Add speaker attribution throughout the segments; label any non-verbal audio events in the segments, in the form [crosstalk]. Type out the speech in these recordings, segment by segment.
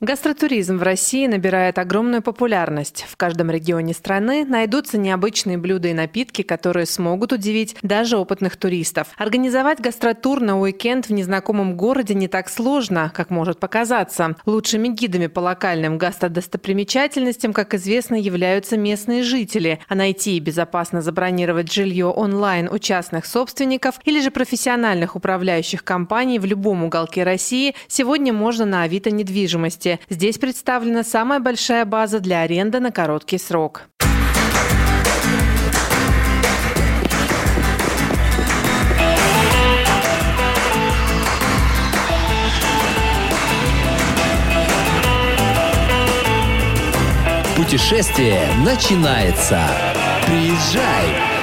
Speaker 1: Гастротуризм в России набирает огромную популярность. В каждом регионе страны найдутся необычные блюда и напитки, которые смогут удивить даже опытных туристов. Организовать гастротур на уикенд в незнакомом городе не так сложно, как может показаться. Лучшими гидами по локальным гастродостопримечательностям, как известно, являются местные жители. А найти и безопасно забронировать жилье онлайн у частных собственников или же профессиональных управляющих компаний в любом уголке России сегодня можно на Авито недвижимости области. Здесь представлена самая большая база для аренды на короткий срок.
Speaker 2: Путешествие начинается. Приезжай!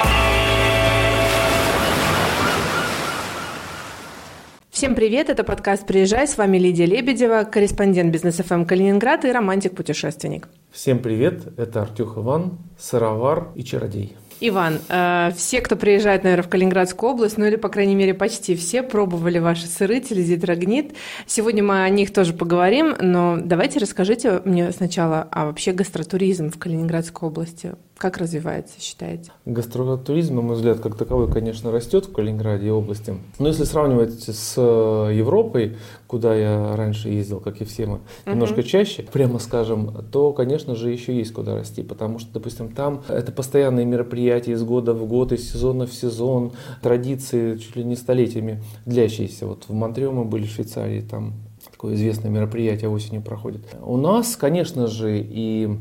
Speaker 1: Всем привет, это подкаст «Приезжай», с вами Лидия Лебедева, корреспондент бизнес ФМ эм Калининград и романтик-путешественник.
Speaker 3: Всем привет, это Артюх Иван, сыровар и чародей.
Speaker 1: Иван, э, все, кто приезжает, наверное, в Калининградскую область, ну или, по крайней мере, почти все пробовали ваши сыры, телезитрогнит. Сегодня мы о них тоже поговорим, но давайте расскажите мне сначала о вообще гастротуризм в Калининградской области. Как развивается, считаете?
Speaker 3: Гастротуризм, на мой взгляд, как таковой, конечно, растет в Калининграде и области. Но если сравнивать с э, Европой, куда я раньше ездил, как и все мы, немножко uh-huh. чаще, прямо скажем, то, конечно же, еще есть куда расти. Потому что, допустим, там это постоянные мероприятия из года в год, из сезона в сезон, традиции чуть ли не столетиями длящиеся. Вот в Монтрео мы были, в Швейцарии, там такое известное мероприятие осенью проходит. У нас, конечно же, и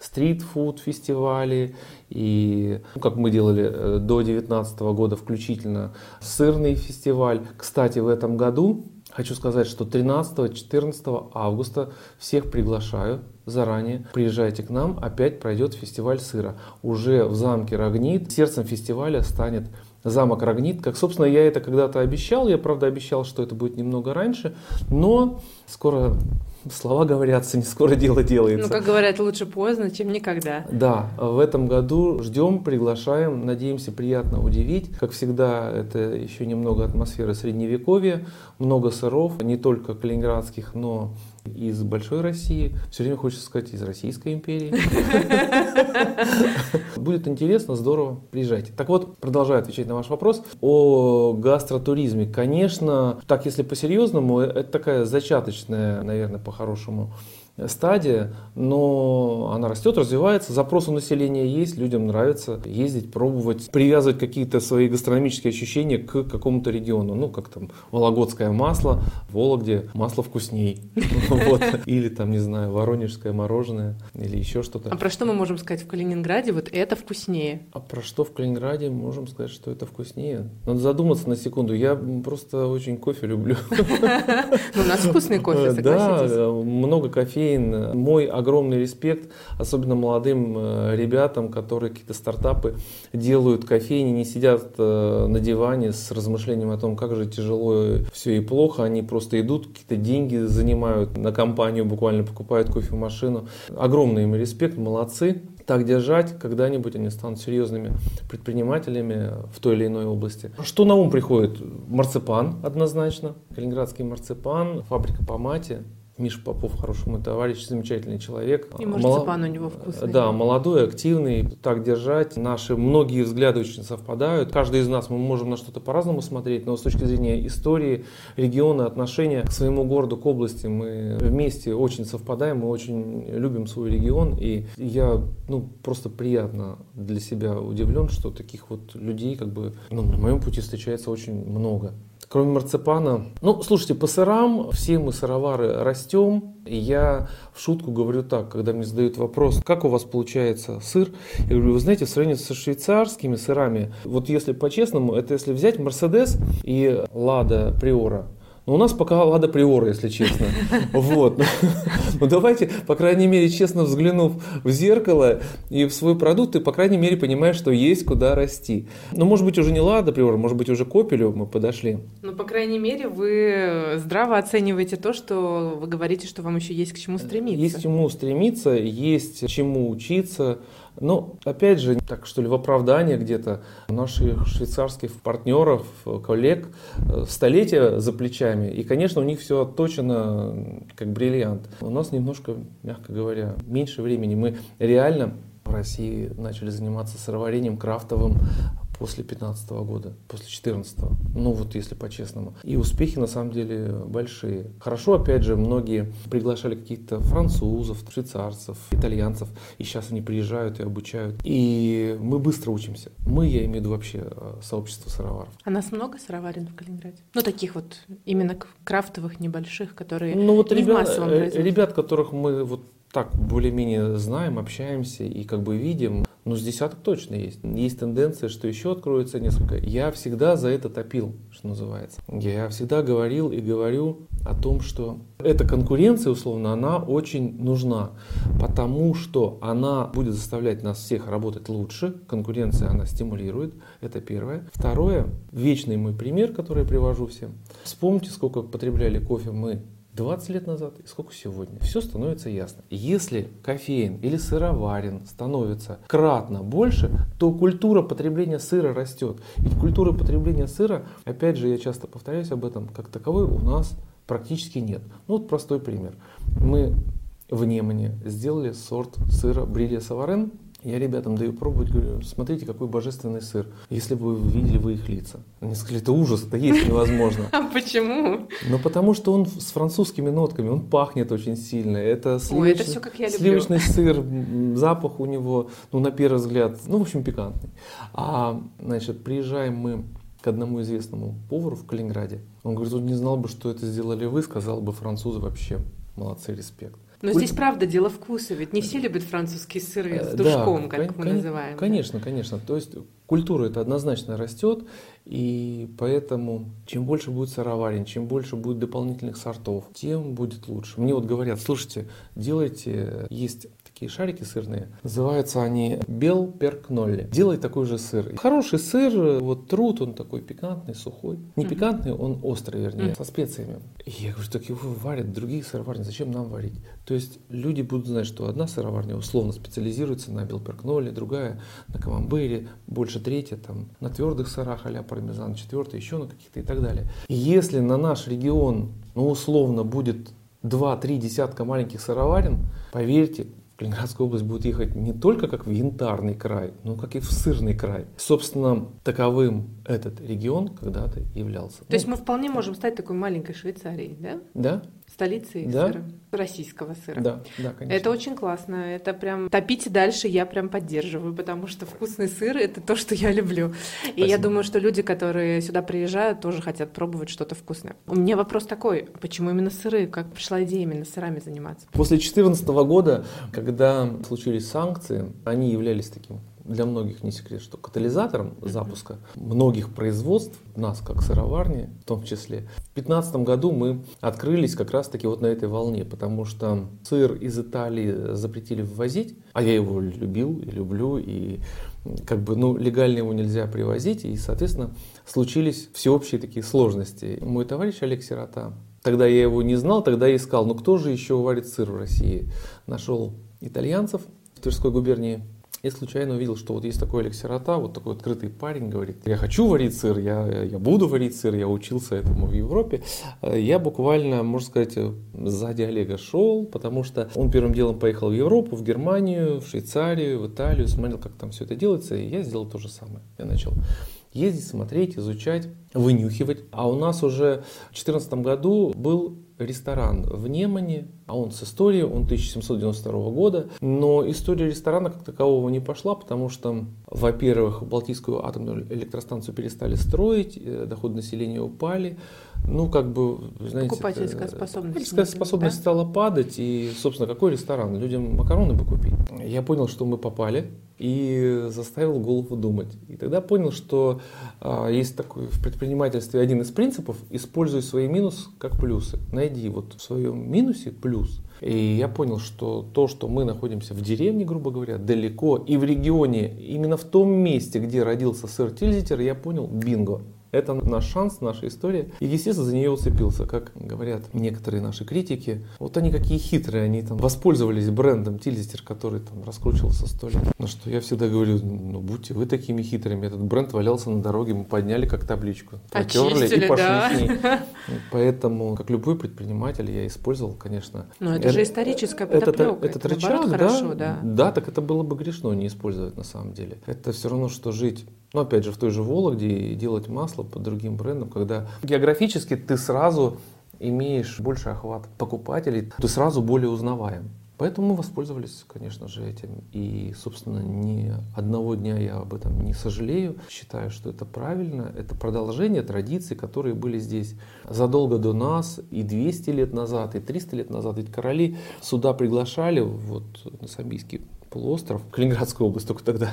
Speaker 3: стрит-фуд фестивали, и, ну, как мы делали э, до 2019 года включительно, сырный фестиваль. Кстати, в этом году Хочу сказать, что 13-14 августа всех приглашаю заранее. Приезжайте к нам, опять пройдет фестиваль сыра. Уже в замке Рогнит. Сердцем фестиваля станет замок Рогнит. Как, собственно, я это когда-то обещал. Я, правда, обещал, что это будет немного раньше. Но скоро слова говорятся, не скоро дело делается.
Speaker 1: Ну, как говорят, лучше поздно, чем никогда.
Speaker 3: Да, в этом году ждем, приглашаем, надеемся приятно удивить. Как всегда, это еще немного атмосферы средневековья, много сыров, не только калининградских, но из большой России. Все время хочется сказать из Российской империи. [laughs] Будет интересно, здорово, приезжайте. Так вот, продолжаю отвечать на ваш вопрос о гастротуризме. Конечно, так если по-серьезному, это такая зачаточная, наверное, по-хорошему стадия, но она растет, развивается, запрос у населения есть, людям нравится ездить, пробовать, привязывать какие-то свои гастрономические ощущения к какому-то региону. Ну, как там вологодское масло, в Вологде масло вкусней. [laughs] Или там, не знаю, воронежское мороженое или еще что-то.
Speaker 1: А про что мы можем сказать в Калининграде? Вот это вкуснее.
Speaker 3: А про что в Калининграде можем сказать, что это вкуснее? Надо задуматься на секунду. Я просто очень кофе люблю. [laughs]
Speaker 1: Ну, у нас вкусный кофе, [laughs] согласитесь.
Speaker 3: Да, много кофе кофеин. Мой огромный респект, особенно молодым э, ребятам, которые какие-то стартапы делают кофейни, не сидят э, на диване с размышлением о том, как же тяжело все и плохо. Они просто идут, какие-то деньги занимают на компанию, буквально покупают кофемашину. Огромный им респект, молодцы так держать, когда-нибудь они станут серьезными предпринимателями в той или иной области. Что на ум приходит? Марципан однозначно, калининградский марципан, фабрика по мате, Миша Попов, хороший мой товарищ, замечательный человек.
Speaker 1: И марципан Мол... у него вкусный.
Speaker 3: Да, молодой, активный, так держать. Наши многие взгляды очень совпадают. Каждый из нас, мы можем на что-то по-разному смотреть, но с точки зрения истории, региона, отношения к своему городу, к области, мы вместе очень совпадаем, мы очень любим свой регион. И я, ну, просто приятно для себя удивлен, что таких вот людей, как бы, ну, на моем пути встречается очень много кроме марципана. Ну, слушайте, по сырам все мы сыровары растем. И я в шутку говорю так, когда мне задают вопрос, как у вас получается сыр, я говорю, вы знаете, в сравнении со швейцарскими сырами, вот если по-честному, это если взять Мерседес и Лада Приора, но у нас пока Лада Приора, если честно. Вот. Ну давайте, по крайней мере, честно взглянув в зеркало и в свой продукт, ты, по крайней мере, понимаешь, что есть куда расти. Ну, может быть, уже не Лада Приора, может быть, уже к Опелю мы подошли.
Speaker 1: Ну, по крайней мере, вы здраво оцениваете то, что вы говорите, что вам еще есть к чему стремиться.
Speaker 3: Есть к чему стремиться, есть чему учиться. Ну, опять же, так что ли, в оправдание где-то наших швейцарских партнеров, коллег, э, столетия за плечами. И, конечно, у них все отточено как бриллиант. У нас немножко, мягко говоря, меньше времени. Мы реально в России начали заниматься сыроварением крафтовым после 15 года, после 14 ну вот если по-честному. И успехи на самом деле большие. Хорошо, опять же, многие приглашали каких-то французов, швейцарцев, итальянцев, и сейчас они приезжают и обучают. И мы быстро учимся. Мы, я имею в виду вообще э, сообщество сыроваров.
Speaker 1: А нас много сыроварен в Калининграде? Ну таких вот именно крафтовых, небольших, которые
Speaker 3: ну, вот
Speaker 1: не
Speaker 3: ребят,
Speaker 1: в массовом
Speaker 3: э. Ребят, которых мы вот так более-менее знаем, общаемся и как бы видим, ну, с десяток точно есть. Есть тенденция, что еще откроется несколько. Я всегда за это топил, что называется. Я всегда говорил и говорю о том, что эта конкуренция, условно, она очень нужна, потому что она будет заставлять нас всех работать лучше. Конкуренция, она стимулирует. Это первое. Второе, вечный мой пример, который я привожу всем. Вспомните, сколько потребляли кофе мы 20 лет назад и сколько сегодня. Все становится ясно. Если кофеин или сыроварен становится кратно больше, то культура потребления сыра растет. Ведь культура потребления сыра, опять же, я часто повторяюсь об этом, как таковой у нас практически нет. Ну вот простой пример. Мы в Немане сделали сорт сыра Брилия Саварен, я ребятам даю пробовать, говорю, смотрите, какой божественный сыр. Если бы вы видели вы их лица. Они сказали, это ужас, это есть невозможно. [laughs]
Speaker 1: А почему?
Speaker 3: Ну, потому что он с французскими нотками, он пахнет очень сильно. Это сливочный,
Speaker 1: Ой, это все как я люблю.
Speaker 3: сливочный сыр, запах у него, ну, на первый взгляд, ну, в общем, пикантный. А, значит, приезжаем мы к одному известному повару в Калининграде. Он говорит, он не знал бы, что это сделали вы, сказал бы французы вообще. Молодцы, респект.
Speaker 1: Но здесь правда дело вкуса, ведь не все любят французские сыры с
Speaker 3: Э,
Speaker 1: душком,
Speaker 3: да,
Speaker 1: как мы называем. да.
Speaker 3: Конечно, конечно. То есть культура это однозначно растет, и поэтому чем больше будет сыроварен, чем больше будет дополнительных сортов, тем будет лучше. Мне вот говорят, слушайте, делайте, есть такие шарики сырные, называются они белперкнолли. Делай такой же сыр. Хороший сыр, вот труд, он такой пикантный, сухой. Не пикантный, он острый, вернее, со специями. И я говорю, так его варят другие сыроварни, зачем нам варить? То есть люди будут знать, что одна сыроварня условно специализируется на белперкноле, другая на камамбере, больше третья там на твердых сырах а пармезан, четвертая еще на каких-то и так далее. И если на наш регион, ну условно, будет 2-3 десятка маленьких сыроварен, поверьте, в Калининградскую область будет ехать не только как в янтарный край, но как и в сырный край. Собственно, таковым этот регион когда-то являлся.
Speaker 1: То есть мы вполне можем стать такой маленькой Швейцарией, да?
Speaker 3: Да,
Speaker 1: Столицей
Speaker 3: Да.
Speaker 1: сыра, российского сыра.
Speaker 3: да, да, конечно.
Speaker 1: Это очень классно. Это прям топите дальше, я прям поддерживаю, потому что вкусный сыр это то, что я люблю. И я
Speaker 3: Спасибо.
Speaker 1: думаю, что люди, которые сюда приезжают, тоже хотят пробовать что-то вкусное. У меня вопрос такой: почему именно сыры? Как пришла идея именно сырами заниматься?
Speaker 3: После 2014 года, когда случились санкции, они являлись таким для многих не секрет, что катализатором запуска многих производств, нас как сыроварни в том числе. В 2015 году мы открылись как раз таки вот на этой волне, потому что сыр из Италии запретили ввозить, а я его любил и люблю, и как бы, ну, легально его нельзя привозить, и, соответственно, случились всеобщие такие сложности. Мой товарищ Олег Сирота, Тогда я его не знал, тогда я искал, ну кто же еще варит сыр в России? Нашел итальянцев в Тверской губернии. И случайно увидел, что вот есть такой Олег Сирота, вот такой открытый парень, говорит, я хочу варить сыр, я, я буду варить сыр, я учился этому в Европе. Э, Я буквально, можно сказать, э, сзади Олега шел, потому что он первым делом поехал в Европу, в Германию, в Швейцарию, в Италию, смотрел, как там все это делается, и я сделал то же самое. Я начал ездить, смотреть, изучать, вынюхивать. А у нас уже в 2014 году был ресторан в Немане, а он с историей, он 1792 года. Но история ресторана как такового не пошла, потому что, во-первых, Балтийскую атомную электростанцию перестали строить, э, доходы населения упали. Ну, как бы, знаете...
Speaker 1: Покупательская
Speaker 3: это-
Speaker 1: способность
Speaker 3: Покупательская способность
Speaker 1: да?
Speaker 3: стала падать, и, собственно, какой ресторан? Людям макароны бы купить. Я понял, что мы попали, и заставил голову думать. И тогда понял, что а, есть такой в предпринимательстве один из принципов – используй свои минусы как плюсы. Найди вот в своем минусе плюс. И я понял, что то, что мы находимся в деревне, грубо говоря, далеко, и в регионе, именно в том месте, где родился сыр Тильзитер, я понял – бинго. Это наш шанс, наша история. И, естественно, за нее уцепился. Как говорят некоторые наши критики, вот они какие хитрые, они там воспользовались брендом Тильзитер, который там раскручивался сто лет. На что я всегда говорю, ну будьте вы такими хитрыми. Этот бренд валялся на дороге, мы подняли как табличку. Протерли и пошли да. с ней. [laughs] Поэтому, как любой предприниматель, я использовал, конечно.
Speaker 1: Но это, это же историческая подоплека.
Speaker 3: Этот, этот это рычаг, да, хорошо, да. Да, так это было бы грешно не использовать на самом деле. Это все равно, что жить но опять же, в той же Вологде делать масло под другим брендом, когда географически ты сразу имеешь больше охват покупателей, ты сразу более узнаваем. Поэтому мы воспользовались, конечно же, этим. И, собственно, ни одного дня я об этом не сожалею. Считаю, что это правильно. Это продолжение традиций, которые были здесь задолго до нас, и 200 лет назад, и 300 лет назад. Ведь короли сюда приглашали, вот на Самбийский полуостров, Калининградскую область только тогда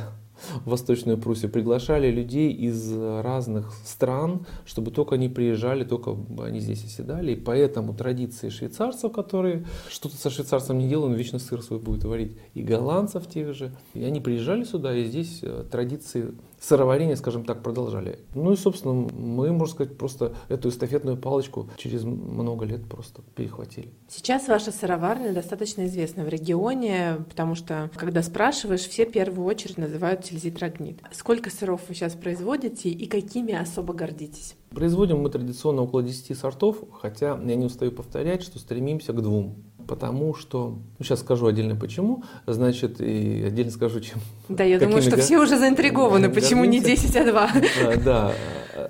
Speaker 3: в Восточную Пруссию, приглашали людей из разных стран, чтобы только они приезжали, только они здесь оседали. И поэтому традиции швейцарцев, которые что-то со швейцарцем не делают, он вечно сыр свой будет варить, и голландцев тех же. И они приезжали сюда, и здесь э, традиции сыроварение, скажем так, продолжали. Ну и, собственно, мы, можно сказать, просто эту эстафетную палочку через много лет просто перехватили.
Speaker 1: Сейчас ваша сыроварня достаточно известна в регионе, потому что, когда спрашиваешь, все в первую очередь называют тильзитрогнит. Сколько сыров вы сейчас производите и какими особо гордитесь?
Speaker 3: Производим мы традиционно около 10 сортов, хотя я не устаю повторять, что стремимся к двум потому что, ну, сейчас скажу отдельно почему, значит, и отдельно скажу, чем.
Speaker 1: Да, я думаю, что все уже заинтригованы, почему не 10, а 2. [laughs]
Speaker 3: Да,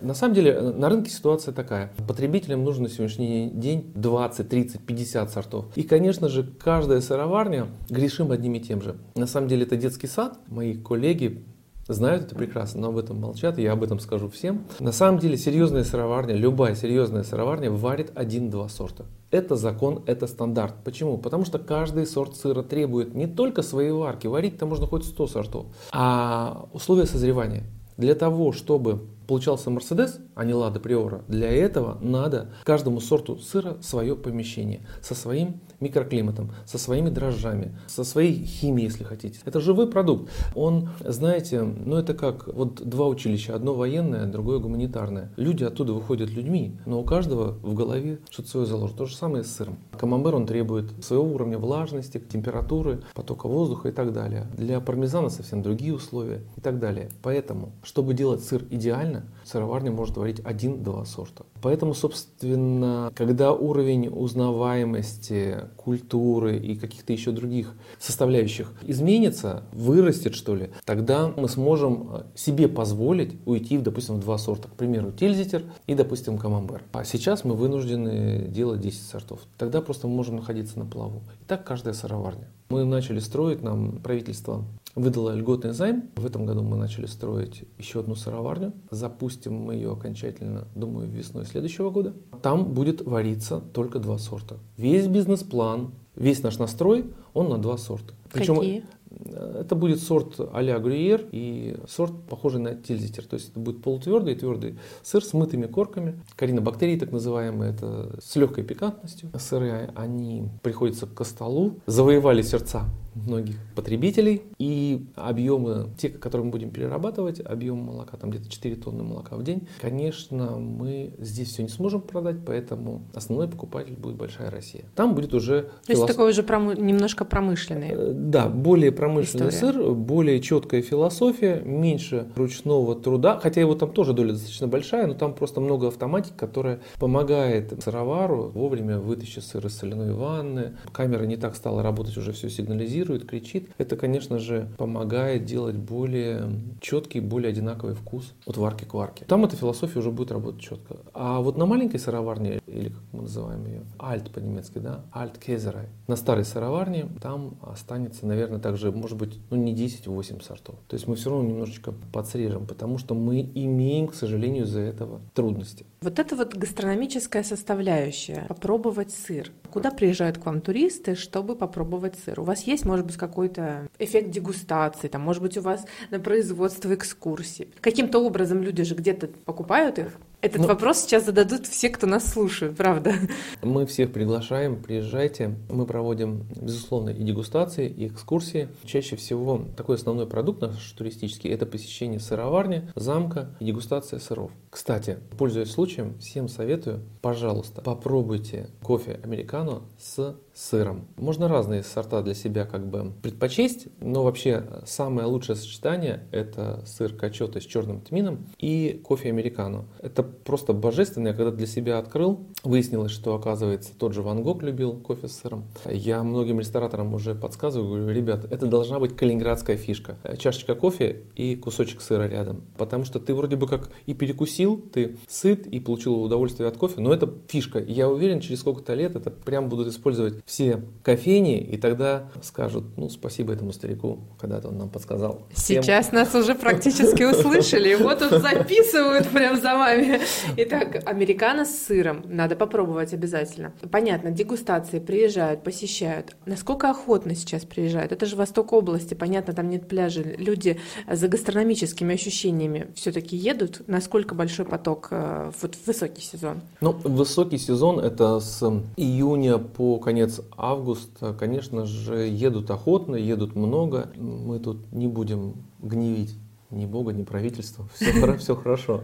Speaker 3: на самом деле на рынке ситуация такая. Потребителям нужно на сегодняшний день 20, 30, 50 сортов. И, конечно же, каждая сыроварня грешим одним и тем же. На самом деле это детский сад. Мои коллеги знают это прекрасно, но об этом молчат, и я об этом скажу всем. На самом деле серьезная сыроварня, любая серьезная сыроварня варит один-два сорта. Это закон, это стандарт. Почему? Потому что каждый сорт сыра требует не только своей варки, варить-то можно хоть 100 сортов, а условия созревания. Для того, чтобы получался Мерседес, а не Лада Приора, для этого надо каждому сорту сыра свое помещение со своим микроклиматом, со своими дрожжами, со своей химией, если хотите. Это живой продукт. Он, знаете, ну это как вот два училища, одно военное, другое гуманитарное. Люди оттуда выходят людьми, но у каждого в голове что-то свое заложено. То же самое с сыром. Камамбер он требует своего уровня влажности, температуры, потока воздуха и так далее. Для пармезана совсем другие условия и так далее. Поэтому, чтобы делать сыр идеально, сыроварня может варить один-два сорта. Поэтому, собственно, когда уровень узнаваемости, культуры и каких-то еще других составляющих изменится, вырастет что ли, тогда мы сможем э, себе позволить уйти, допустим, в два сорта. К примеру, тильзитер и, допустим, камамбер. А сейчас мы вынуждены делать 10 сортов. Тогда просто мы можем находиться на плаву. И так каждая сыроварня. Мы начали строить, нам правительство выдало льготный займ. В этом году мы начали строить еще одну сыроварню. Запустим мы ее окончательно, думаю, весной следующего года. Там будет вариться только два сорта. Весь бизнес-план, весь наш настрой, он на два сорта.
Speaker 1: Причем Какие?
Speaker 3: Это будет сорт а-ля Грюйер и сорт, похожий на тильзитер. То есть это будет полутвердый и твердый сыр с мытыми корками. Коринобактерии, так называемые, это с легкой пикантностью. Сыры, они приходятся к столу, завоевали сердца многих потребителей. И объемы, те, которые мы будем перерабатывать, объем молока, там где-то 4 тонны молока в день, конечно, мы здесь все не сможем продать, поэтому основной покупатель будет большая Россия. Там будет уже...
Speaker 1: То филос... есть такой уже пром... немножко промышленный.
Speaker 3: Э, да, более промышленный История. сыр, более четкая философия, меньше ручного труда, хотя его там тоже доля достаточно большая, но там просто много автоматики, которая помогает сыровару вовремя вытащить сыр из соляной ванны. Камера не так стала работать, уже все сигнализирует сигнализирует, кричит. Это, конечно же, помогает делать более четкий, более одинаковый вкус от варки к варке. Там эта философия уже будет работать четко. А вот на маленькой сыроварне, или как мы называем ее, альт по-немецки, да, альт кезерай, на старой сыроварне там останется, наверное, также, может быть, ну не 10-8 сортов. То есть мы все равно немножечко подсрежем, потому что мы имеем, к сожалению, из-за этого трудности.
Speaker 1: Вот это вот гастрономическая составляющая, попробовать сыр. Куда приезжают к вам туристы, чтобы попробовать сыр? У вас есть, может быть, какой-то эффект дегустации, там, может быть, у вас на производство экскурсии. Каким-то образом люди же где-то покупают их, Этот ну, вопрос сейчас зададут все, кто нас слушает, правда.
Speaker 3: Мы всех приглашаем, приезжайте. Мы проводим, безусловно, и дегустации, и экскурсии. Чаще всего такой основной продукт наш туристический – это посещение сыроварни, замка и дегустация сыров. Кстати, пользуясь случаем, всем советую, пожалуйста, попробуйте кофе американо с сыром. Можно разные сорта для себя как бы предпочесть, но вообще самое лучшее сочетание – это сыр качота с черным тмином и кофе американо. Это просто божественно. Я когда для себя открыл, выяснилось, что, оказывается, тот же Ван Гог любил кофе с сыром. Я многим рестораторам уже подсказываю, говорю, ребят, это должна быть калининградская фишка. Чашечка кофе и кусочек сыра рядом. Потому что ты вроде бы как и перекусил, ты сыт и получил удовольствие от кофе, но это фишка. Я уверен, через сколько-то лет это прям будут использовать все кофейни, и тогда скажут, ну, спасибо этому старику, когда-то он нам подсказал.
Speaker 1: Сейчас нас уже практически [laughs] услышали, вот тут записывают прям за вами. Итак, американо с сыром. Надо попробовать обязательно. Понятно, дегустации приезжают, посещают. Насколько охотно сейчас приезжают? Это же Восток области, понятно, там нет пляжа. Люди за гастрономическими ощущениями все-таки едут. Насколько большой поток э, вот в высокий сезон?
Speaker 3: Ну, высокий сезон это с июня по конец августа, конечно же, едут охотно, едут много. Мы тут не будем гневить ни Бога, ни правительства. [laughs] Все, все хорошо.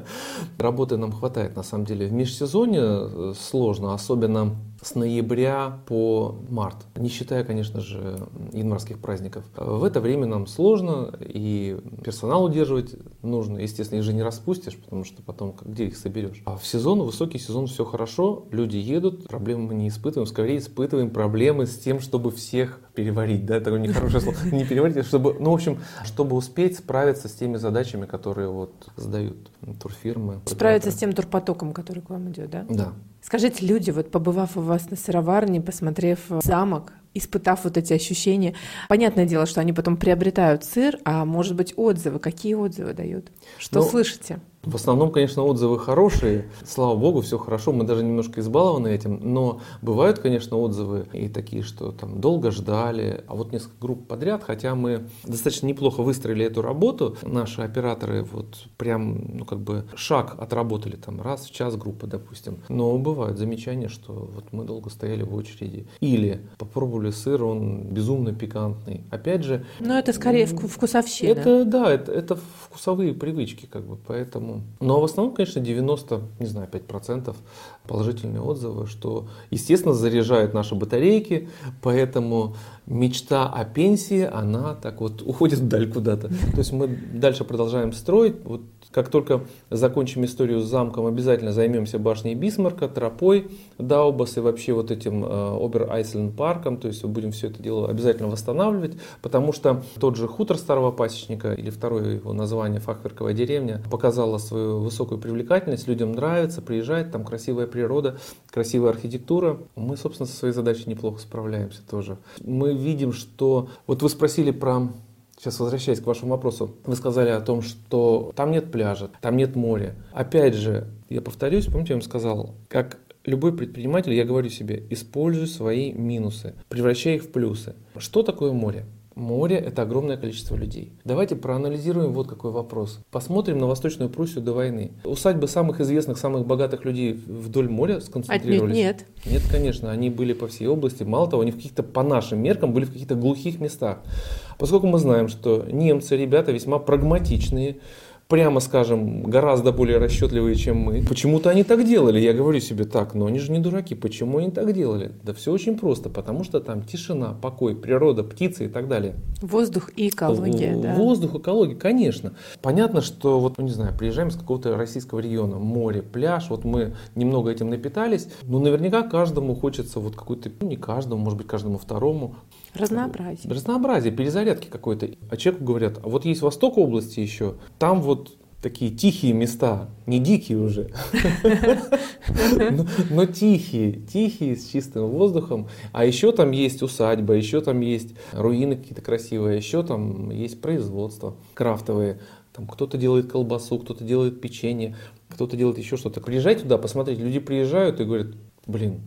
Speaker 3: [laughs] Работы нам хватает, на самом деле. В межсезонье э, сложно, особенно с ноября по март, не считая, конечно же, январских праздников. В это время нам сложно, и персонал удерживать нужно. Естественно, их же не распустишь, потому что потом где их соберешь. А в сезон, высокий сезон, все хорошо, люди едут, проблемы мы не испытываем, скорее испытываем проблемы с тем, чтобы всех переварить, да, такое нехорошее слово, не переварить, а чтобы, ну, в общем, чтобы успеть справиться с теми задачами, которые вот задают турфирмы.
Speaker 1: Справиться с тем турпотоком, который к вам идет, да?
Speaker 3: Да.
Speaker 1: Скажите, люди, вот побывав у вас на сыроварне, посмотрев замок, испытав вот эти ощущения, понятное дело, что они потом приобретают сыр, а может быть отзывы, какие отзывы дают? Что ну, слышите?
Speaker 3: В основном, конечно, отзывы хорошие. Слава богу, все хорошо. Мы даже немножко избалованы этим. Но бывают, конечно, отзывы и такие, что там долго ждали. А вот несколько групп подряд, хотя мы достаточно неплохо выстроили эту работу. Наши операторы вот прям, ну как бы шаг отработали там раз в час группы, допустим. Но бывают замечания, что вот мы долго стояли в очереди. Или попробовали сыр, он безумно пикантный. Опять же...
Speaker 1: Но это скорее вкусовщина.
Speaker 3: Это, да, это, это вкусовые привычки, как бы, поэтому по Но в основном, конечно, 90, не знаю, 5% положительные отзывы, что, естественно, заряжает наши батарейки, поэтому мечта о пенсии, она так вот уходит вдаль куда-то. То есть мы дальше продолжаем строить. Вот как только закончим историю с замком, обязательно займемся башней Бисмарка, тропой Даубас и вообще вот этим Обер Айсленд парком. То есть будем все это дело обязательно восстанавливать, потому что тот же хутор старого пасечника или второе его название Фахверковая деревня показала свою высокую привлекательность. Людям нравится, приезжает, там красивая природа, красивая архитектура. Мы, собственно, со своей задачей неплохо справляемся тоже. Мы видим, что... Вот вы спросили про Сейчас возвращаясь к вашему вопросу, вы сказали о том, что там нет пляжа, там нет моря. Опять же, я повторюсь, помните, я вам сказал, как любой предприниматель, я говорю себе, используй свои минусы, превращай их в плюсы. Что такое море? Море – это огромное количество людей. Давайте проанализируем вот какой вопрос. Посмотрим на Восточную Пруссию до войны. Усадьбы самых известных, самых богатых людей вдоль моря сконцентрировались?
Speaker 1: Нет,
Speaker 3: нет. Нет, конечно, они были по всей области. Мало того, они в каких-то, по нашим меркам, были в каких-то глухих местах. Поскольку мы знаем, что немцы, ребята весьма прагматичные, прямо скажем, гораздо более расчетливые, чем мы. Почему-то они так делали. Я говорю себе так, но они же не дураки. Почему они так делали? Да все очень просто. Потому что там тишина, покой, природа, птицы и так далее.
Speaker 1: Воздух и экология,
Speaker 3: В, да? Воздух, экология, конечно. Понятно, что вот, ну, не знаю, приезжаем из какого-то российского региона, море, пляж, вот мы немного этим напитались, но наверняка каждому хочется вот какой-то, ну не каждому, может быть каждому второму,
Speaker 1: Разнообразие.
Speaker 3: Разнообразие, перезарядки какой-то. А человеку говорят, а вот есть восток области еще, там вот такие тихие места, не дикие уже, [laughs] но тихие, тихие, с чистым воздухом. А еще там есть усадьба, еще там есть руины какие-то красивые, еще там есть производство крафтовые. Там кто-то делает колбасу, кто-то делает печенье, кто-то делает еще что-то. Приезжайте туда, посмотрите, люди приезжают и говорят, блин,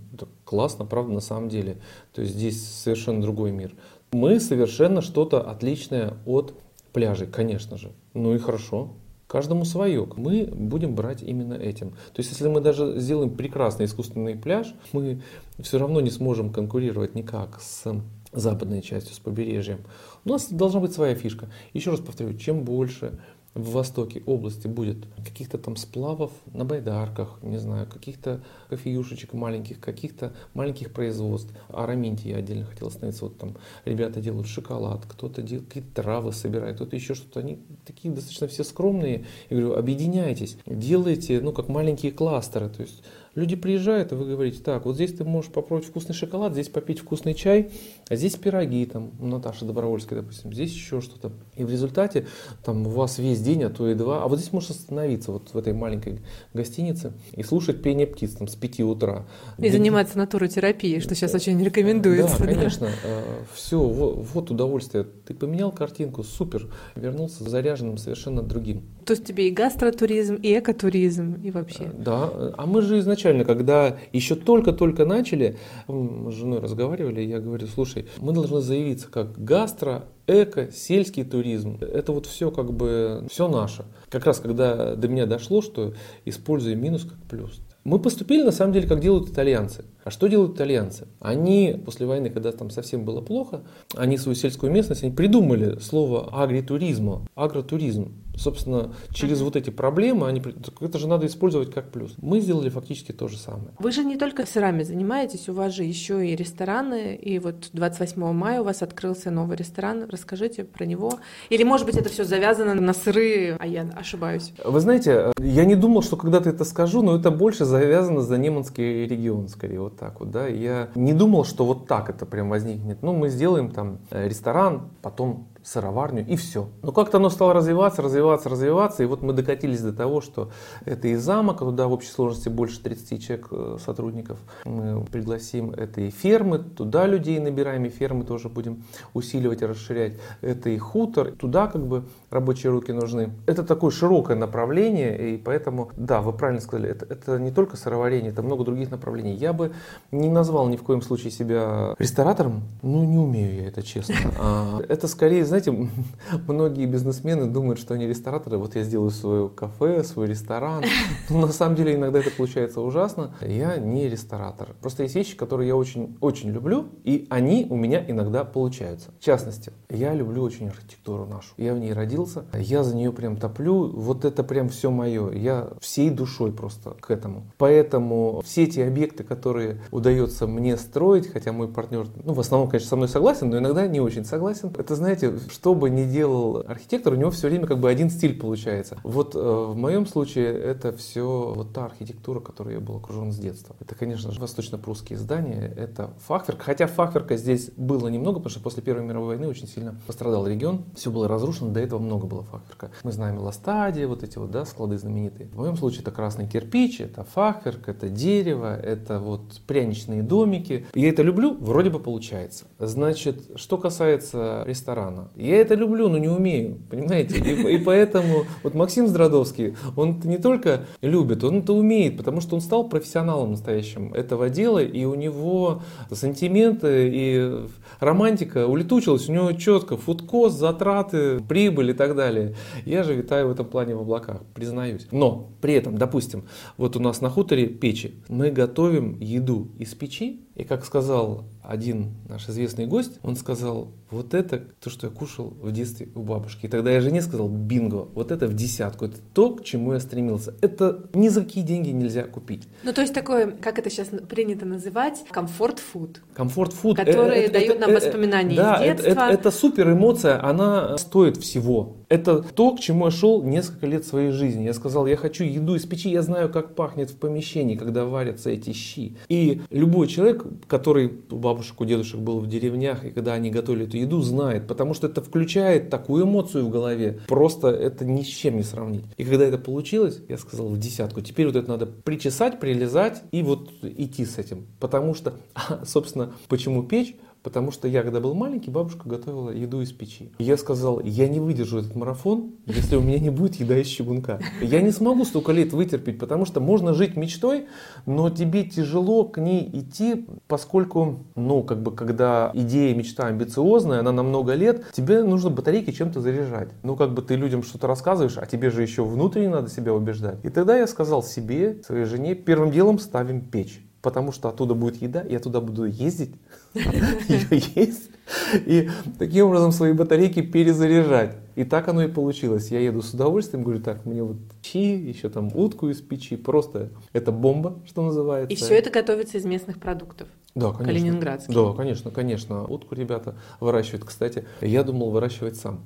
Speaker 3: классно, правда, на самом деле. То есть здесь совершенно другой мир. Мы совершенно что-то отличное от пляжей, конечно же. Ну и хорошо. Каждому свое. Мы будем брать именно этим. То есть, если мы даже сделаем прекрасный искусственный пляж, мы все равно не сможем конкурировать никак с западной частью, с побережьем. У нас должна быть своя фишка. Еще раз повторю, чем больше в востоке области будет каких-то там сплавов на байдарках, не знаю, каких-то кофеюшечек маленьких, каких-то маленьких производств. О раменте я отдельно хотел остановиться. Вот там ребята делают шоколад, кто-то делает какие-то травы собирает, кто-то еще что-то. Они такие достаточно все скромные. Я говорю, объединяйтесь, делайте, ну, как маленькие кластеры. То есть Люди приезжают, и вы говорите, так, вот здесь ты можешь попробовать вкусный шоколад, здесь попить вкусный чай, а здесь пироги, там, у Наташи Добровольской, допустим, здесь еще что-то. И в результате там у вас весь день, а то и два, а вот здесь можешь остановиться вот в этой маленькой гостинице и слушать пение птиц там с 5 утра.
Speaker 1: И заниматься натуротерапией, что сейчас очень рекомендуется.
Speaker 3: Да, конечно. Э, Все, вот удовольствие. Ты поменял картинку, супер, вернулся заряженным совершенно другим.
Speaker 1: То есть тебе и гастротуризм, и экотуризм, и вообще.
Speaker 3: Да, а мы же изначально, когда еще только-только начали, мы с женой разговаривали, я говорю, слушай, мы должны заявиться как гастро, эко, сельский туризм. Это вот все как бы, все наше. Как раз когда до меня дошло, что используя минус как плюс. Мы поступили на самом деле, как делают итальянцы. А что делают итальянцы? Они после войны, когда там совсем было плохо, они свою сельскую местность, они придумали слово агритуризма, агротуризм. Собственно, через uh-huh. вот эти проблемы, они, это же надо использовать как плюс. Мы сделали фактически то же самое.
Speaker 1: Вы же не только сырами занимаетесь, у вас же еще и рестораны, и вот 28 мая у вас открылся новый ресторан. Расскажите про него. Или, может быть, это все завязано на сыры, а я ошибаюсь?
Speaker 3: Вы знаете, я не думал, что когда-то это скажу, но это больше завязано за Неманский регион, скорее, вот так вот, да. Я не думал, что вот так это прям возникнет. Ну, мы сделаем там э, ресторан, потом сыроварню и все. Но как-то оно стало развиваться, развиваться, развиваться, и вот мы докатились до того, что это и замок, туда в общей сложности больше 30 человек э, сотрудников мы пригласим, это и фермы, туда людей набираем, и фермы тоже будем усиливать и расширять, это и хутор, туда как бы рабочие руки нужны. Это такое широкое направление, и поэтому, да, вы правильно сказали, это, это не только сыроварение, это много других направлений. Я бы не назвал ни в коем случае себя ресторатором, ну не умею я это честно. [laughs] А, это скорее, знаете, [laughs] многие бизнесмены думают, что они рестораторы, вот я сделаю свое кафе, свой ресторан. [laughs] Но на самом деле иногда это получается ужасно. Я не ресторатор. Просто есть вещи, которые я очень, очень люблю, и они у меня иногда получаются. В частности, я люблю очень архитектуру нашу. Я в ней родился, я за нее прям топлю. Вот это прям все мое. Я всей душой просто к этому. Поэтому все эти объекты, которые удается мне строить, хотя мой партнер, ну, в основном, конечно, со мной согласен, но иногда не очень согласен. Это, знаете, что бы ни делал архитектор, у него все время как бы один стиль получается. Вот э, в моем случае это все вот та архитектура, которой я был окружен с детства. Это, конечно же, восточно-прусские здания, это фахверк. Хотя фахверка здесь было немного, потому что после Первой мировой войны очень сильно пострадал регион. Все было разрушено, до этого много было фахверка. Мы знаем Ластадия, вот эти вот, да, склады знаменитые. В моем случае это красный кирпич, это фахверк, это дерево, это вот пряничные домики. Я это люблю, вроде бы получается. Значит, что касается ресторана, я это люблю, но не умею, понимаете? И, и поэтому вот Максим Здрадовский, он не только любит, он это умеет, потому что он стал профессионалом настоящим этого дела, и у него сантименты и романтика улетучилась, у него четко фудкост, затраты, прибыль и так далее. Я же витаю в этом плане в облаках, признаюсь. Но при этом, допустим, вот у нас на хуторе печи, мы готовим еду из печи, и как сказал один наш известный гость, он сказал, вот это то, что я кушал в детстве у бабушки. И тогда я жене сказал, бинго, вот это в десятку, это то, к чему я стремился. Это ни за какие деньги нельзя купить.
Speaker 1: Ну, то есть такое, как это сейчас принято называть, комфорт-фуд.
Speaker 3: Комфорт-фуд.
Speaker 1: Которые это, дают это, нам это, воспоминания
Speaker 3: да,
Speaker 1: из детства.
Speaker 3: Это, это, это супер эмоция, она стоит всего. Это то, к чему я шел несколько лет своей жизни. Я сказал, я хочу еду из печи, я знаю, как пахнет в помещении, когда варятся эти щи. И любой человек, который у бабушек, у дедушек был в деревнях, и когда они готовили эту еду, знает, потому что это включает такую эмоцию в голове, просто это ни с чем не сравнить. И когда это получилось, я сказал в десятку, теперь вот это надо причесать, прилезать и вот идти с этим. Потому что, [laughs] собственно, почему печь? Потому что я, когда был маленький, бабушка готовила еду из печи. И я сказал, я не выдержу этот марафон, если у меня не будет еда из чугунка. Я не смогу столько лет вытерпеть, потому что можно жить мечтой, но тебе тяжело к ней идти, поскольку, ну, как бы, когда идея, мечта амбициозная, она на много лет, тебе нужно батарейки чем-то заряжать. Ну, как бы ты людям что-то рассказываешь, а тебе же еще внутренне надо себя убеждать. И тогда я сказал себе, своей жене, первым делом ставим печь потому что оттуда будет еда, я туда буду ездить, [laughs] ее есть, и таким образом свои батарейки перезаряжать. И так оно и получилось. Я еду с удовольствием, говорю, так, мне вот печи, еще там утку из печи, просто это бомба, что называется.
Speaker 1: И все это готовится из местных продуктов?
Speaker 3: Да, конечно.
Speaker 1: Калининградских?
Speaker 3: Да, конечно, конечно. Утку ребята выращивают. Кстати, я думал выращивать сам.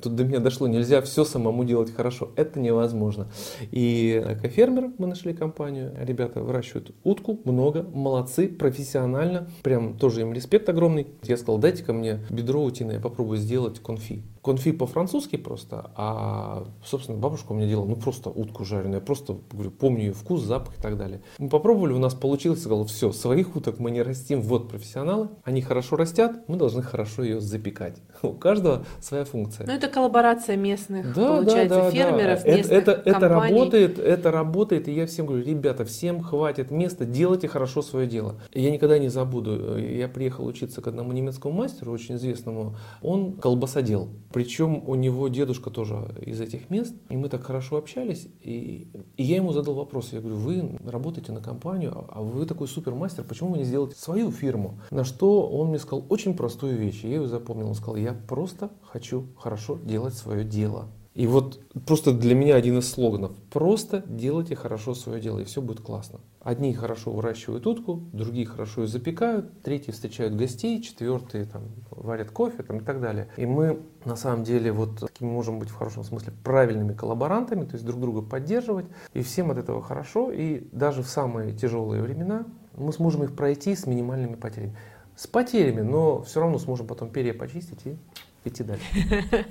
Speaker 3: Тут до меня дошло, нельзя все самому делать хорошо. Это невозможно. И экофермер, мы нашли компанию, ребята выращивают утку, много, молодцы, профессионально. Прям тоже им респект огромный. Я сказал, дайте ко мне бедро утиное, я попробую сделать конфи. Конфи по-французски просто, а, собственно, бабушка у меня делала, ну, просто утку жареную. Я просто, говорю, помню ее вкус, запах и так далее. Мы попробовали, у нас получилось, сказал, все, своих уток мы не растим, вот профессионалы, они хорошо растят, мы должны хорошо ее запекать. [laughs] У каждого своя функция.
Speaker 1: Ну, это коллаборация местных, да, получается, да, да, фермеров,
Speaker 3: да.
Speaker 1: местных
Speaker 3: это, это, это работает, это работает, и я всем говорю, ребята, всем хватит места, делайте хорошо свое дело. Я никогда не забуду, я приехал учиться к одному немецкому мастеру, очень известному, он колбасодел. Причем у него дедушка тоже из этих мест, и мы так хорошо общались, и, и я ему задал вопрос, я говорю, вы работаете на компанию, а вы такой супермастер, почему вы не сделаете свою фирму? На что он мне сказал очень простую вещь, я ее запомнил, он сказал, я просто хочу хорошо делать свое дело. И вот просто для меня один из слоганов. Просто делайте хорошо свое дело, и все будет классно. Одни хорошо выращивают утку, другие хорошо ее запекают, третьи встречают гостей, четвертые там, варят кофе там, и так далее. И мы на самом деле вот такими можем быть в хорошем смысле правильными коллаборантами, то есть друг друга поддерживать. И всем от этого хорошо. И даже в самые тяжелые времена мы сможем их пройти с минимальными потерями. С потерями, но все равно сможем потом перья почистить и идти дальше. [laughs]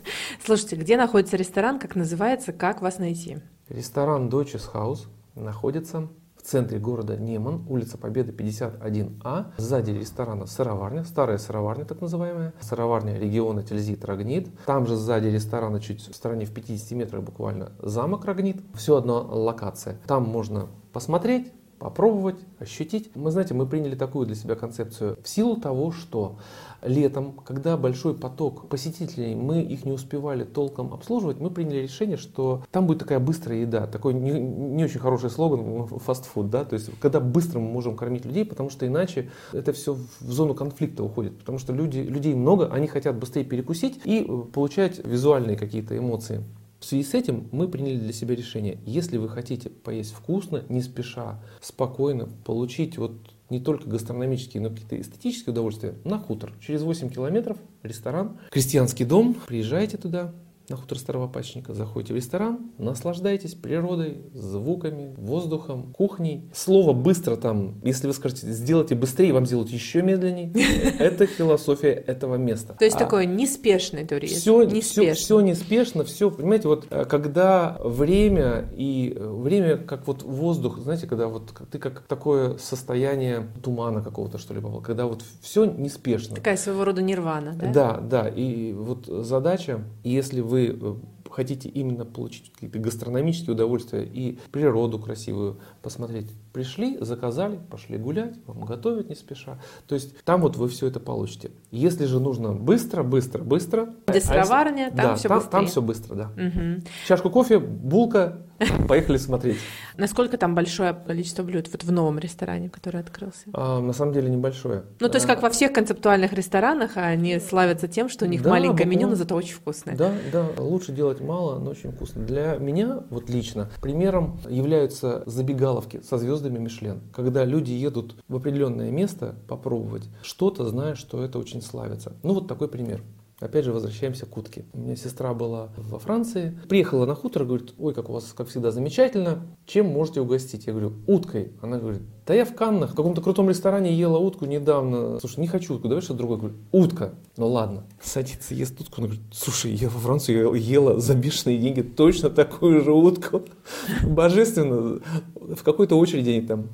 Speaker 1: Слушайте, где находится ресторан, как называется, как вас найти?
Speaker 3: Ресторан Deutsches Haus находится в центре города Неман, улица Победы 51А. Сзади ресторана сыроварня, старая сыроварня так называемая, сыроварня региона Тильзит Рогнит. Там же сзади ресторана, чуть в стороне в 50 метрах буквально, замок Рогнит. Все одна локация. Там можно посмотреть, попробовать, ощутить. Мы, знаете, мы приняли такую для себя концепцию в силу того, что летом, когда большой поток посетителей, мы их не успевали толком обслуживать, мы приняли решение, что там будет такая быстрая еда, такой не, не очень хороший слоган [laughs] фастфуд, да, то есть когда быстро мы можем кормить людей, потому что иначе это все в зону конфликта уходит, потому что люди, людей много, они хотят быстрее перекусить и э, получать визуальные какие-то эмоции. В связи с этим мы приняли для себя решение, если вы хотите поесть вкусно, не спеша, спокойно, получить вот не только гастрономические, но какие-то эстетические удовольствия, на хутор. Через 8 километров ресторан, крестьянский дом, приезжайте туда, на хутор Старого Пачника, заходите в ресторан, наслаждайтесь природой, звуками, воздухом, кухней. Слово «быстро» там, если вы скажете «сделайте быстрее», вам сделают еще медленнее. [laughs] Это философия этого места.
Speaker 1: То есть а такой неспешный туризм.
Speaker 3: Все неспешно. Все, все неспешно, все, понимаете, вот э, когда время и э, время как вот воздух, знаете, когда вот ты как такое состояние тумана какого-то что ли попал, когда вот все неспешно.
Speaker 1: Такая своего рода нирвана, да?
Speaker 3: Да, да, и вот задача, если вы э, хотите именно получить какие-то гастрономические удовольствия и природу красивую посмотреть, пришли, заказали, пошли гулять, вам готовят не спеша. То есть там вот вы все это получите. Если же нужно быстро, быстро, быстро.
Speaker 1: Где сыроварня, там
Speaker 3: да,
Speaker 1: все
Speaker 3: там,
Speaker 1: быстрее.
Speaker 3: Там все быстро, да. Угу. Чашку кофе, булка, [laughs] Поехали смотреть.
Speaker 1: Насколько там большое количество блюд вот в новом ресторане, который открылся?
Speaker 3: А, на самом деле небольшое.
Speaker 1: Ну, то есть, как во всех концептуальных ресторанах, они славятся тем, что у них да, маленькое меню, но зато очень вкусное.
Speaker 3: Да, да, лучше делать мало, но очень вкусно. Для меня, вот лично, примером являются забегаловки со звездами Мишлен. Когда люди едут в определенное место попробовать что-то, зная, что это очень славится. Ну, вот такой пример. Опять же, возвращаемся к утке. У меня сестра была во Франции, приехала на хутор, говорит, ой, как у вас, как всегда, замечательно, чем можете угостить? Я говорю, уткой. Она говорит, да я в Каннах, в каком-то крутом ресторане ела утку недавно. Слушай, не хочу утку, давай что-то другое. Говорю, утка. Ну ладно. Садится, ест утку. Она говорит, слушай, я во Франции ела за бешеные деньги точно такую же утку. [laughs] Божественно. В какой-то очереди они там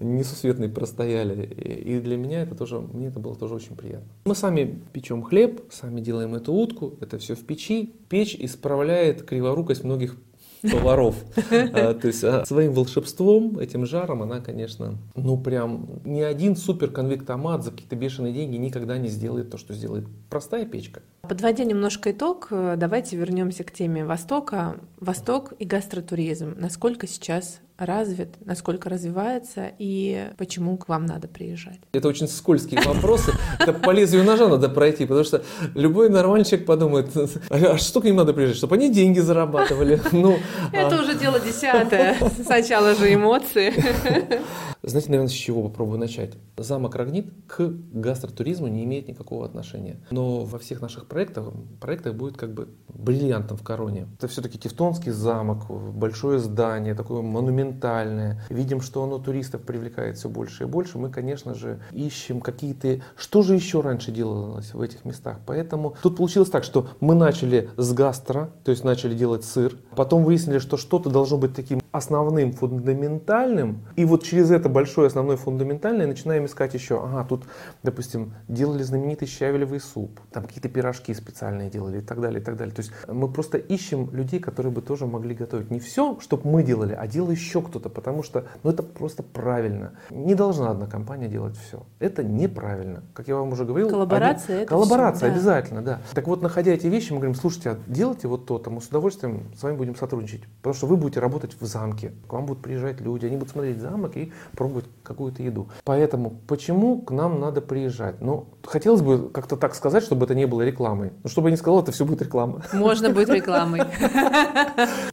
Speaker 3: несусветные простояли. И для меня это тоже, мне это было тоже очень приятно. Мы сами печем хлеб, сами делаем эту утку. Это все в печи. Печь исправляет криворукость многих поваров. [laughs] А, то есть а, своим волшебством, этим жаром она, конечно, ну прям ни один супер конвектомат за какие-то бешеные деньги никогда не сделает то, что сделает простая печка.
Speaker 1: Подводя немножко итог, э, давайте вернемся к теме Востока. Восток и гастротуризм. Насколько сейчас развит, насколько развивается и почему к вам надо приезжать?
Speaker 3: Это очень скользкие вопросы. Это по лезвию ножа надо пройти, потому что любой нормальный человек подумает, а что к ним надо приезжать? Чтобы они деньги зарабатывали. Ну,
Speaker 1: Это а... уже дело десятое. Сначала же эмоции.
Speaker 3: Знаете, наверное, с чего попробую начать? Замок Рогнит к гастротуризму не имеет никакого отношения. Но во всех наших проектах, проектах будет как бы бриллиантом в короне. Это все-таки Тевтонский замок, большое здание, такое монументальное. Видим, что оно туристов привлекает все больше и больше. Мы, конечно же, ищем какие-то... Что же еще раньше делалось в этих местах? Поэтому тут получилось так, что мы начали с гастро, то есть начали делать сыр. Потом выяснили, что что-то должно быть таким основным, фундаментальным. И вот через это большое основное фундаментальное начинаем искать еще. Ага, тут, допустим, делали знаменитый щавелевый суп, там какие-то пирожки специальные делали и так далее, и так далее. То есть мы просто ищем людей, которые бы тоже могли готовить. Не все, чтобы мы делали, а делал еще кто-то, потому что ну, это просто правильно. Не должна одна компания делать все. Это неправильно. Как я вам уже говорил.
Speaker 1: Коллаборация.
Speaker 3: Один... Коллаборация, все, да. обязательно, да. Так вот, находя эти вещи, мы говорим, слушайте, а делайте вот то-то, мы с удовольствием с вами будем сотрудничать. Потому что вы будете работать в замке, к вам будут приезжать люди, они будут смотреть замок и пробовать какую-то еду. Поэтому почему к нам надо приезжать? Ну, хотелось бы как-то так сказать, чтобы это не было рекламой. Ну, чтобы я не сказал, это все будет реклама.
Speaker 1: Можно будет рекламой.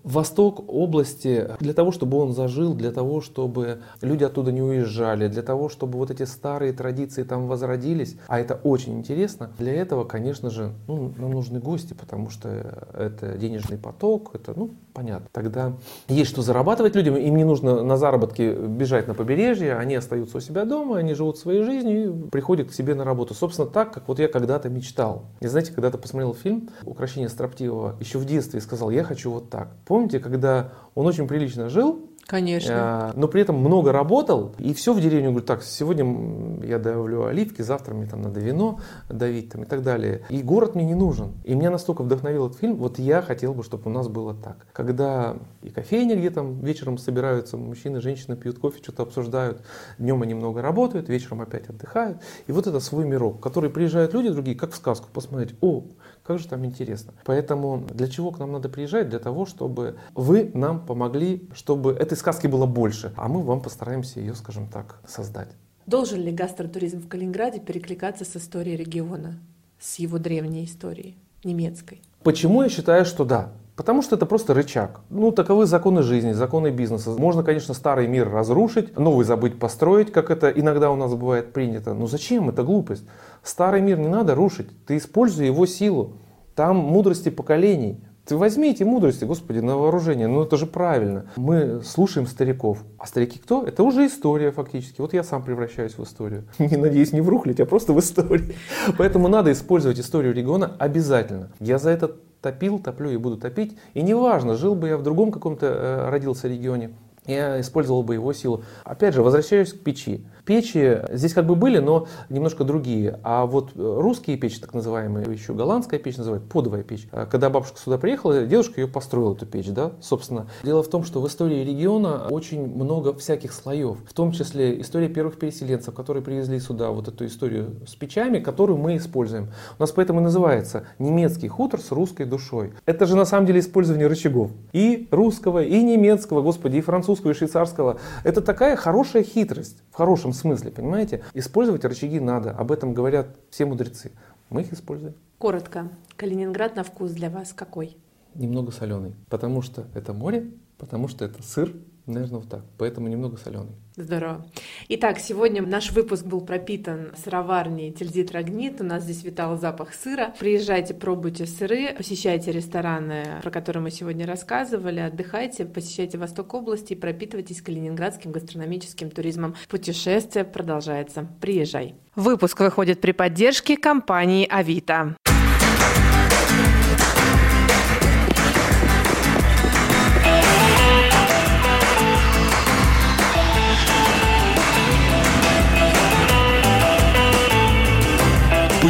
Speaker 3: Восток области, для того, чтобы он зажил, для того, чтобы люди оттуда не уезжали, для того, чтобы вот эти старые традиции там возродились, а это очень интересно, для этого, конечно же, ну, нам нужны гости, потому что это денежный поток, это, ну, понятно. Тогда есть что зарабатывать людям, им не нужно на заработки бежать на побережье, они остаются у себя дома, они живут своей жизнью и приходят к себе на работу. Собственно, так, как вот я когда-то мечтал. И знаете, когда-то посмотрел фильм «Украшение строптивого» еще в детстве и сказал, я хочу вот так. Помните, когда он очень прилично жил,
Speaker 1: Конечно.
Speaker 3: А, но при этом много работал, и все в деревню, говорю, так, сегодня я давлю оливки, завтра мне там надо вино давить там, и так далее. И город мне не нужен. И меня настолько вдохновил этот фильм, вот я хотел бы, чтобы у нас было так. Когда и кофейня, где там вечером собираются мужчины, женщины, пьют кофе, что-то обсуждают, днем они много работают, вечером опять отдыхают. И вот это свой мирок, в который приезжают люди другие, как в сказку, посмотреть, о, как же там интересно. Поэтому для чего к нам надо приезжать? Для того, чтобы вы нам помогли, чтобы этой сказки было больше, а мы вам постараемся ее, скажем так, создать.
Speaker 1: Должен ли гастротуризм в Калининграде перекликаться с историей региона, с его древней историей, немецкой?
Speaker 3: Почему я считаю, что да? Потому что это просто рычаг. Ну, таковы законы жизни, законы бизнеса. Можно, конечно, старый мир разрушить, новый забыть построить, как это иногда у нас бывает принято. Но зачем? Это глупость. Старый мир не надо рушить. Ты используй его силу. Там мудрости поколений. Ты возьми эти мудрости, Господи, на вооружение. Ну это же правильно. Мы слушаем стариков. А старики кто? Это уже история фактически. Вот я сам превращаюсь в историю. [laughs] Не надеюсь не в рухлить, а просто в историю. Поэтому надо использовать историю региона обязательно. Я за это топил, топлю и буду топить. И неважно, жил бы я в другом каком-то э, родился регионе, я использовал бы его силу. Опять же, возвращаюсь к печи. Печи здесь как бы были, но немножко другие. А вот русские печи, так называемые, еще голландская печь называют, подовая печь. А когда бабушка сюда приехала, дедушка ее построил, эту печь, да, собственно. Дело в том, что в истории региона очень много всяких слоев. В том числе история первых переселенцев, которые привезли сюда вот эту историю с печами, которую мы используем. У нас поэтому и называется немецкий хутор с русской душой. Это же на самом деле использование рычагов. И русского, и немецкого, господи, и французского, и швейцарского. Это такая хорошая хитрость, в хорошем смысле, понимаете? Использовать рычаги надо, об этом говорят все мудрецы. Мы их используем.
Speaker 1: Коротко, Калининград на вкус для вас какой?
Speaker 3: Немного соленый, потому что это море, потому что это сыр, Наверное, вот так. Поэтому немного соленый.
Speaker 1: Здорово. Итак, сегодня наш выпуск был пропитан сыроварней Тильзит Рогнит. У нас здесь витал запах сыра. Приезжайте, пробуйте сыры, посещайте рестораны, про которые мы сегодня рассказывали, отдыхайте, посещайте Восток области и пропитывайтесь калининградским гастрономическим туризмом. Путешествие продолжается. Приезжай. Выпуск выходит при поддержке компании «Авито».